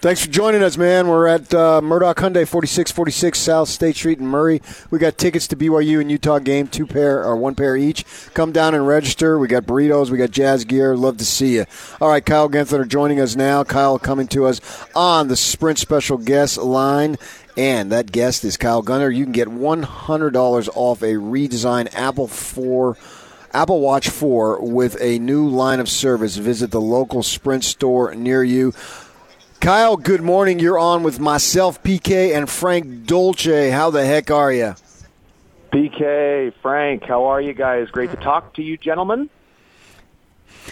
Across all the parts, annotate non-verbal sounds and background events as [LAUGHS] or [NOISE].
Thanks for joining us, man. We're at uh, Murdoch Hyundai, 4646 South State Street in Murray. We got tickets to BYU and Utah game, two pair or one pair each. Come down and register. We got burritos, we got jazz gear. Love to see you. All right, Kyle Gunther joining us now. Kyle coming to us on the Sprint special guest line. And that guest is Kyle Gunther. You can get $100 off a redesigned Apple 4 Apple Watch 4 with a new line of service. Visit the local Sprint store near you. Kyle, good morning. You're on with myself, PK, and Frank Dolce. How the heck are you? PK, Frank, how are you guys? Great to talk to you, gentlemen.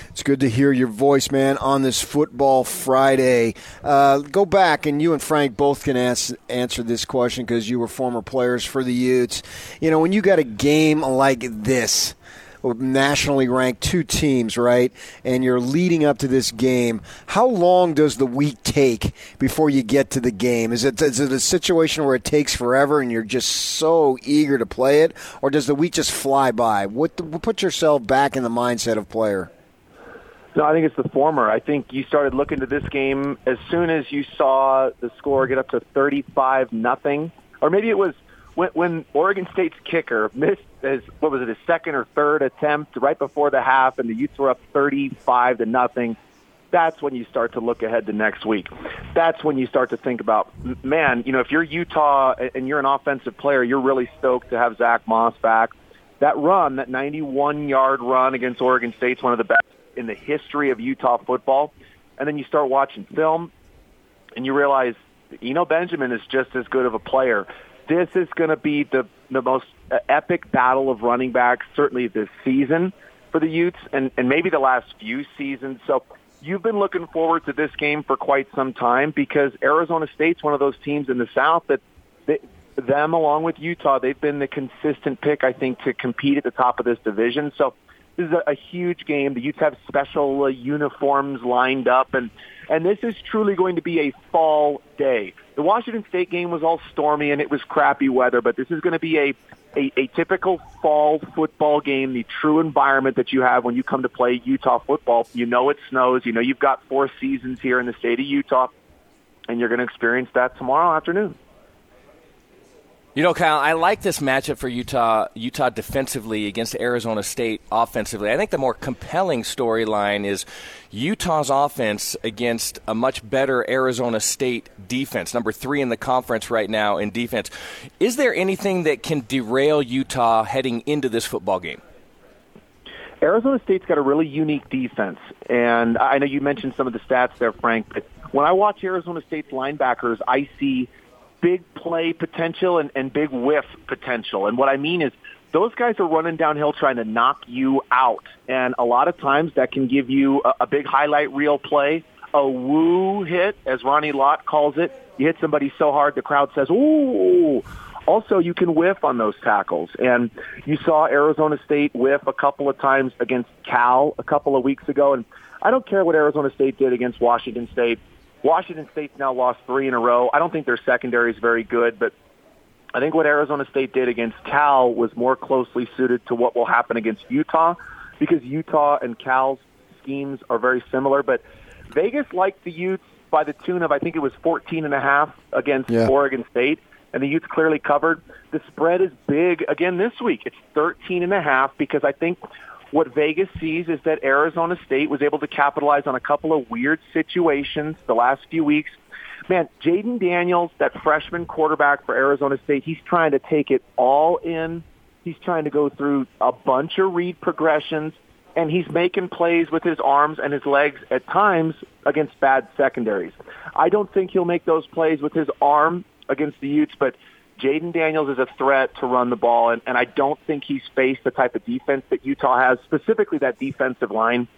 It's good to hear your voice, man, on this Football Friday. Uh, go back, and you and Frank both can ask, answer this question because you were former players for the Utes. You know, when you got a game like this, nationally ranked two teams, right? And you're leading up to this game. How long does the week take before you get to the game? Is it is it a situation where it takes forever and you're just so eager to play it, or does the week just fly by? What put yourself back in the mindset of player? No, I think it's the former. I think you started looking to this game as soon as you saw the score get up to 35 nothing, or maybe it was when, when Oregon State's kicker missed his what was it his second or third attempt right before the half, and the Utes were up 35 to nothing. That's when you start to look ahead to next week. That's when you start to think about, man, you know, if you're Utah and you're an offensive player, you're really stoked to have Zach Moss back. That run, that 91-yard run against Oregon State's one of the best in the history of Utah football. And then you start watching film, and you realize Eno Benjamin is just as good of a player this is going to be the the most epic battle of running backs, certainly this season for the Utes, and and maybe the last few seasons. So you've been looking forward to this game for quite some time because Arizona State's one of those teams in the South that they, them along with Utah, they've been the consistent pick, I think, to compete at the top of this division. So this is a, a huge game. The Utes have special uh, uniforms lined up, and and this is truly going to be a fall day. The Washington State game was all stormy and it was crappy weather, but this is going to be a, a, a typical fall football game, the true environment that you have when you come to play Utah football. You know it snows. You know you've got four seasons here in the state of Utah, and you're going to experience that tomorrow afternoon. You know, Kyle, I like this matchup for Utah. Utah defensively against Arizona State offensively. I think the more compelling storyline is Utah's offense against a much better Arizona State defense, number three in the conference right now in defense. Is there anything that can derail Utah heading into this football game? Arizona State's got a really unique defense, and I know you mentioned some of the stats there, Frank. But when I watch Arizona State's linebackers, I see big play potential and, and big whiff potential. And what I mean is those guys are running downhill trying to knock you out. And a lot of times that can give you a, a big highlight reel play, a woo hit, as Ronnie Lott calls it. You hit somebody so hard the crowd says, ooh. Also, you can whiff on those tackles. And you saw Arizona State whiff a couple of times against Cal a couple of weeks ago. And I don't care what Arizona State did against Washington State. Washington State's now lost three in a row. I don't think their secondary is very good, but I think what Arizona State did against Cal was more closely suited to what will happen against Utah because Utah and Cal's schemes are very similar. But Vegas liked the Utes by the tune of, I think it was 14 and a half against yeah. Oregon State. And the Utes clearly covered. The spread is big again this week. It's 13 and a half because I think what Vegas sees is that Arizona State was able to capitalize on a couple of weird situations the last few weeks. Man, Jayden Daniels, that freshman quarterback for Arizona State, he's trying to take it all in. He's trying to go through a bunch of read progressions, and he's making plays with his arms and his legs at times against bad secondaries. I don't think he'll make those plays with his arm against the Utes, but Jayden Daniels is a threat to run the ball, and, and I don't think he's faced the type of defense that Utah has, specifically that defensive line.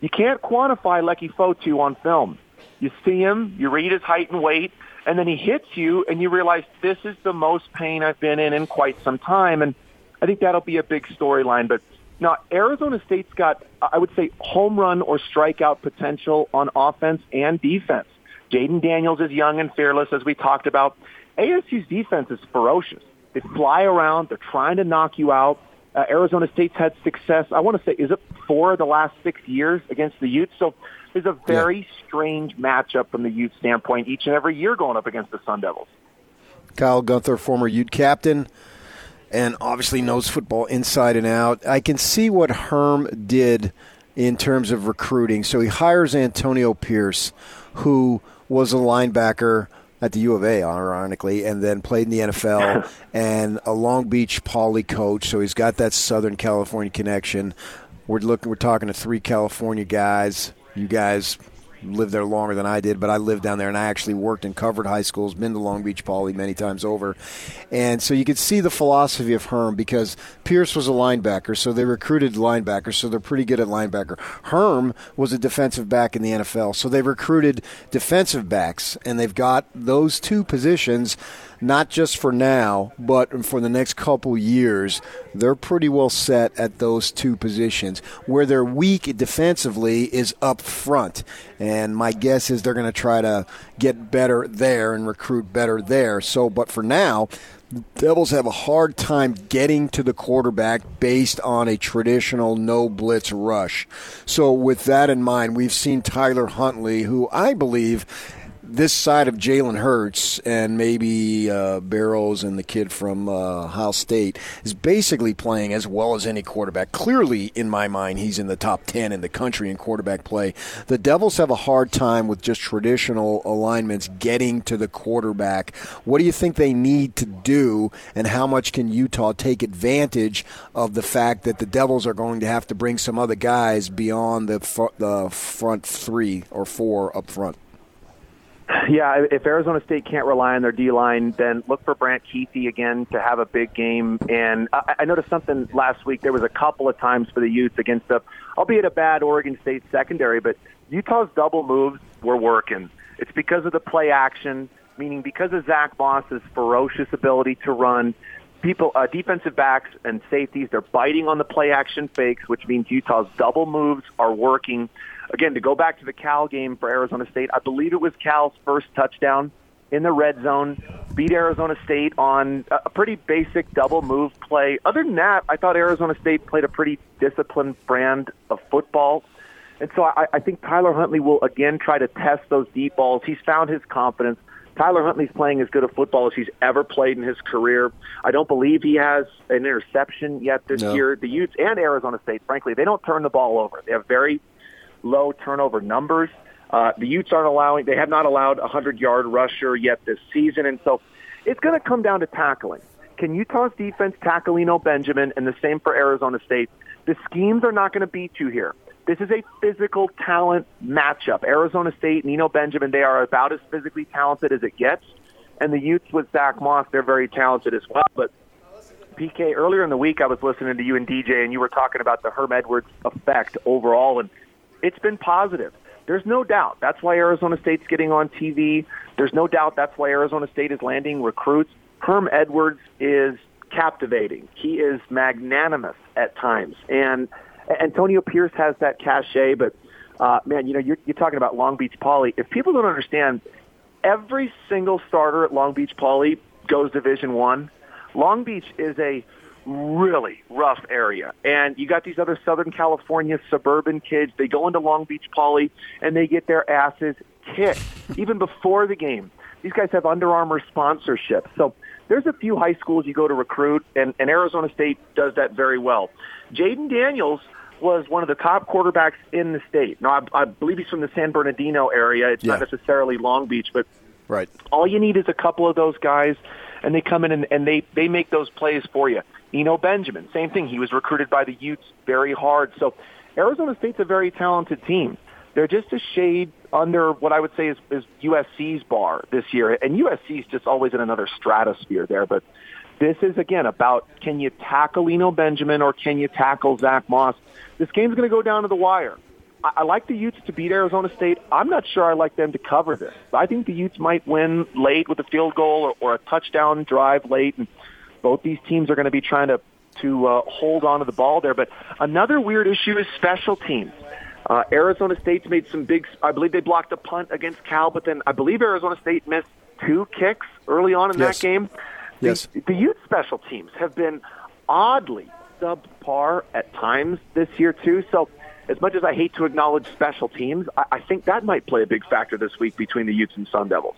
You can't quantify Leki Fotu on film. You see him, you read his height and weight, and then he hits you, and you realize this is the most pain I've been in in quite some time. And I think that'll be a big storyline. But now, Arizona State's got, I would say, home run or strikeout potential on offense and defense. Jayden Daniels is young and fearless, as we talked about. ASU's defense is ferocious. They fly around. They're trying to knock you out. Uh, Arizona State's had success. I want to say, is it four of the last six years against the Utes? So it's a very yeah. strange matchup from the Ute standpoint each and every year going up against the Sun Devils. Kyle Gunther, former Ute captain, and obviously knows football inside and out. I can see what Herm did in terms of recruiting. So he hires Antonio Pierce, who was a linebacker at the U of A, ironically, and then played in the NFL [LAUGHS] and a Long Beach Poly coach. So he's got that Southern California connection. We're looking. We're talking to three California guys. You guys lived there longer than I did, but I lived down there and I actually worked and covered high schools, been to Long Beach Poly many times over. And so you could see the philosophy of Herm because Pierce was a linebacker, so they recruited linebackers, so they're pretty good at linebacker. Herm was a defensive back in the NFL, so they recruited defensive backs, and they've got those two positions not just for now, but for the next couple years, they're pretty well set at those two positions. Where they're weak defensively is up front. And my guess is they're going to try to get better there and recruit better there. So, but for now, Devils have a hard time getting to the quarterback based on a traditional no blitz rush. So, with that in mind, we've seen Tyler Huntley, who I believe this side of Jalen Hurts and maybe uh, Burrows and the kid from uh, Ohio State is basically playing as well as any quarterback. Clearly, in my mind, he's in the top 10 in the country in quarterback play. The Devils have a hard time with just traditional alignments getting to the quarterback. What do you think they need to do, and how much can Utah take advantage of the fact that the Devils are going to have to bring some other guys beyond the, fr- the front three or four up front? Yeah, if Arizona State can't rely on their D line, then look for Brant Kuithe again to have a big game. And I, I noticed something last week. There was a couple of times for the Utes against the, albeit a bad Oregon State secondary, but Utah's double moves were working. It's because of the play action, meaning because of Zach Moss's ferocious ability to run. People, uh, defensive backs and safeties, they're biting on the play action fakes, which means Utah's double moves are working again, to go back to the Cal game for Arizona State, I believe it was Cal's first touchdown in the red zone, beat Arizona State on a pretty basic double move play. Other than that, I thought Arizona State played a pretty disciplined brand of football. And so I, I think Tyler Huntley will again try to test those deep balls. He's found his confidence. Tyler Huntley's playing as good a football as he's ever played in his career. I don't believe he has an interception yet this no. year. The Utes and Arizona State, frankly, they don't turn the ball over. They have very low turnover numbers. Uh, the Utes aren't allowing; they have not allowed a hundred-yard rusher yet this season, and so it's going to come down to tackling. Can Utah's defense tackle Eno Benjamin, and the same for Arizona State? The schemes are not going to beat you here. This is a physical talent matchup. Arizona State and Eno Benjamin, they are about as physically talented as it gets. And the Utes with Zach Moss, they're very talented as well. But PK, earlier in the week, I was listening to you and DJ, and you were talking about the Herm Edwards effect overall. And it's been positive. There's no doubt. That's why Arizona State's getting on TV. There's no doubt that's why Arizona State is landing recruits. Herm Edwards is captivating. He is magnanimous at times. And Antonio Pierce has that cachet, but uh, man, you know, you're, you're talking about Long Beach Poly. If people don't understand, every single starter at Long Beach Poly goes Division One. Long Beach is a really rough area. And you got these other Southern California suburban kids. They go into Long Beach Poly and they get their asses kicked even before the game. These guys have Under Armour sponsorship. So there's a few high schools you go to recruit, and, and Arizona State does that very well. Jayden Daniels was one of the top quarterbacks in the state. Now, I, I believe he's from the San Bernardino area. It's yeah. not necessarily Long Beach, but right. all you need is a couple of those guys, and they come in and, and they, they make those plays for you. Eno Benjamin, same thing. He was recruited by the Utes very hard. So Arizona State's a very talented team. They're just a shade under what I would say is, is USC's bar this year. And USC's just always in another stratosphere there. But this is, again, about can you tackle Eno Benjamin or can you tackle Zach Moss? This game's going to go down to the wire. I, I like the Utes to beat Arizona State. I'm not sure I like them to cover this. I think the Utes might win late with a field goal or, or a touchdown drive late. And both these teams are going to be trying to to uh, hold on to the ball there. But another weird issue is special teams. Uh, Arizona State's made some big. I believe they blocked a punt against Cal, but then I believe Arizona State missed two kicks early on in yes. that game. Yes. The, the Utes special teams have been oddly subpar at times this year too. So, as much as I hate to acknowledge special teams, I, I think that might play a big factor this week between the Utes and Sun Devils.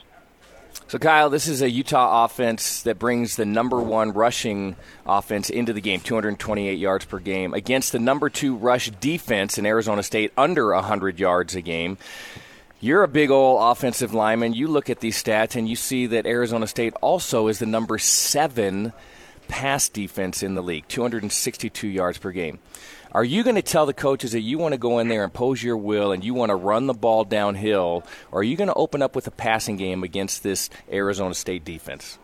So, Kyle, this is a Utah offense that brings the number one rushing offense into the game, 228 yards per game, against the number two rush defense in Arizona State, under 100 yards a game. You're a big old offensive lineman. You look at these stats and you see that Arizona State also is the number seven pass defense in the league, 262 yards per game. Are you going to tell the coaches that you want to go in there and pose your will and you want to run the ball downhill, or are you going to open up with a passing game against this Arizona State defense?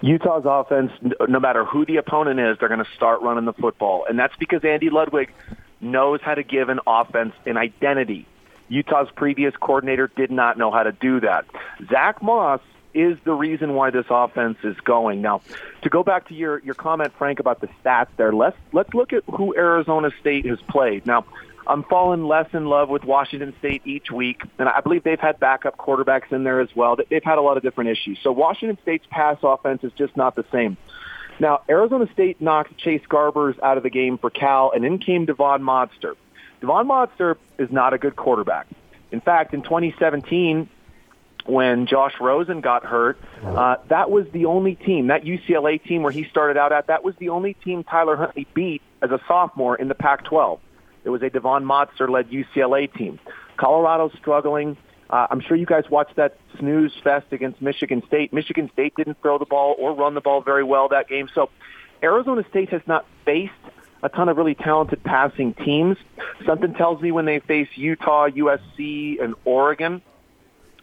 Utah's offense, no matter who the opponent is, they're going to start running the football. And that's because Andy Ludwig knows how to give an offense an identity. Utah's previous coordinator did not know how to do that. Zach Moss is the reason why this offense is going. Now, to go back to your, your comment, Frank, about the stats there, let's let's look at who Arizona State has played. Now, I'm falling less in love with Washington State each week, and I believe they've had backup quarterbacks in there as well. They've had a lot of different issues. So Washington State's pass offense is just not the same. Now, Arizona State knocked Chase Garbers out of the game for Cal, and in came Devon Modster. Devon Modster is not a good quarterback. In fact, in 2017, when Josh Rosen got hurt, uh, that was the only team, that UCLA team where he started out at, that was the only team Tyler Huntley beat as a sophomore in the Pac-12. It was a Devon Modster-led UCLA team. Colorado's struggling. Uh, I'm sure you guys watched that snooze fest against Michigan State. Michigan State didn't throw the ball or run the ball very well that game. So Arizona State has not faced a ton of really talented passing teams. Something tells me when they face Utah, USC, and Oregon,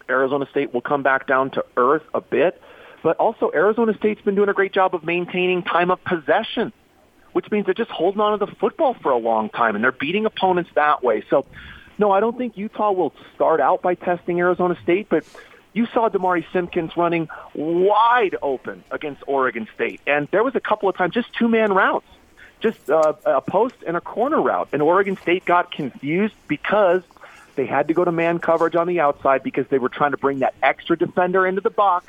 Arizona State will come back down to earth a bit. But also, Arizona State's been doing a great job of maintaining time of possession, which means they're just holding on to the football for a long time, and they're beating opponents that way. So, no, I don't think Utah will start out by testing Arizona State, but you saw Demari Simpkins running wide open against Oregon State, and there was a couple of times just two-man routes, just uh, a post and a corner route, and Oregon State got confused because they had to go to man coverage on the outside because they were trying to bring that extra defender into the box,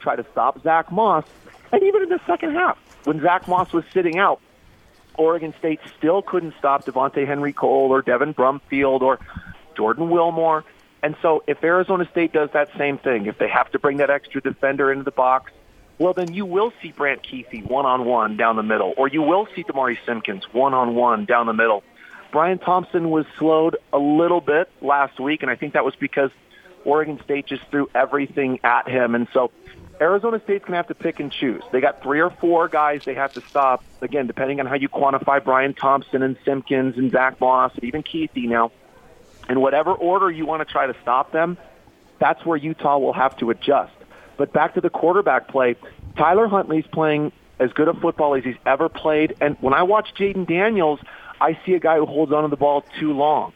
try to stop Zach Moss. And even in the second half, when Zach Moss was sitting out, Oregon State still couldn't stop Devontae Henry Cole or Devin Brumfield or Jordan Wilmore. And so if Arizona State does that same thing, if they have to bring that extra defender into the box, well, then you will see Brant Kuithe one-on-one down the middle, or you will see Demari Simpkins one-on-one down the middle. Bryan Thompson was slowed a little bit last week, and I think that was because Oregon State just threw everything at him. And so Arizona State's going to have to pick and choose. They got three or four guys they have to stop, again, depending on how you quantify Bryan Thompson and Simpkins and Zach Moss and even Kuithe now. In whatever order you want to try to stop them, that's where Utah will have to adjust. But back to the quarterback play, Tyler Huntley's playing as good a football as he's ever played. And when I watch Jayden Daniels – I see a guy who holds onto the ball too long.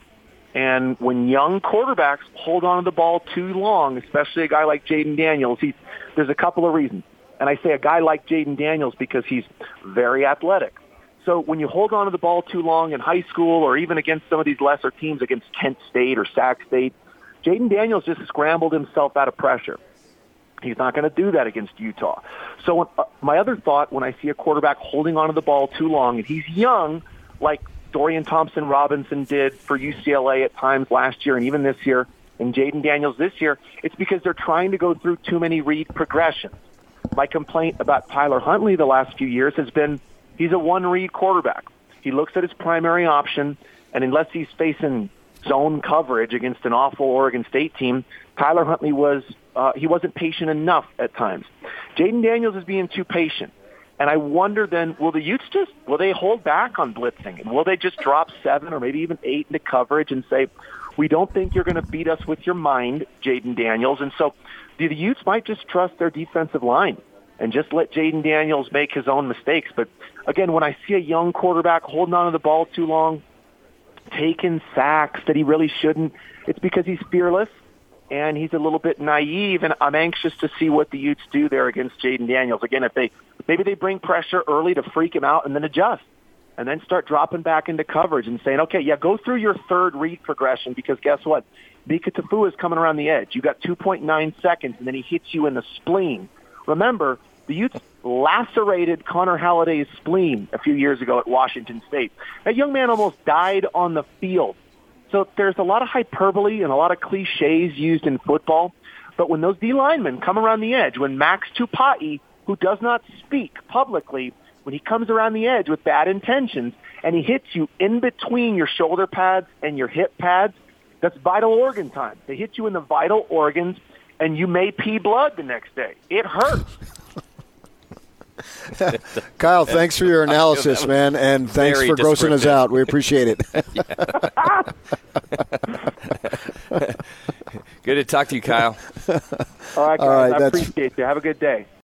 And when young quarterbacks hold on to the ball too long, especially a guy like Jayden Daniels, he's, there's a couple of reasons. And I say a guy like Jayden Daniels because he's very athletic. So when you hold on to the ball too long in high school or even against some of these lesser teams against Kent State or Sac State, Jayden Daniels just scrambled himself out of pressure. He's not going to do that against Utah. So when, uh, my other thought when I see a quarterback holding on to the ball too long and he's young – like Dorian Thompson Robinson did for UCLA at times last year and even this year, and Jayden Daniels this year, it's because they're trying to go through too many read progressions. My complaint about Tyler Huntley the last few years has been he's a one read quarterback. He looks at his primary option, and unless he's facing zone coverage against an awful Oregon State team, Tyler Huntley was uh, he wasn't patient enough at times. Jayden Daniels is being too patient. And I wonder then, will the Utes just, will they hold back on blitzing? And will they just drop seven or maybe even eight into coverage and say, we don't think you're going to beat us with your mind, Jayden Daniels. And so the, the Utes might just trust their defensive line and just let Jayden Daniels make his own mistakes. But again, when I see a young quarterback holding on to the ball too long, taking sacks that he really shouldn't, it's because he's fearless and he's a little bit naive, and I'm anxious to see what the Utes do there against Jayden Daniels. Again, if they maybe they bring pressure early to freak him out and then adjust, and then start dropping back into coverage and saying, okay, yeah, go through your third read progression because guess what? Mika Tafua is coming around the edge. You got 2.9 seconds, and then he hits you in the spleen. Remember, the Utes lacerated Connor Halliday's spleen a few years ago at Washington State. That young man almost died on the field. So there's a lot of hyperbole and a lot of cliches used in football. But when those D linemen come around the edge, when Max Tupai, who does not speak publicly, when he comes around the edge with bad intentions and he hits you in between your shoulder pads and your hip pads, that's vital organ time. They hit you in the vital organs and you may pee blood the next day. It hurts. [LAUGHS] Kyle, thanks for your analysis, man, and thanks for grossing us out. We appreciate it. [LAUGHS] [LAUGHS] good to talk to you, Kyle. All right, guys. All right, I appreciate you. Have a good day.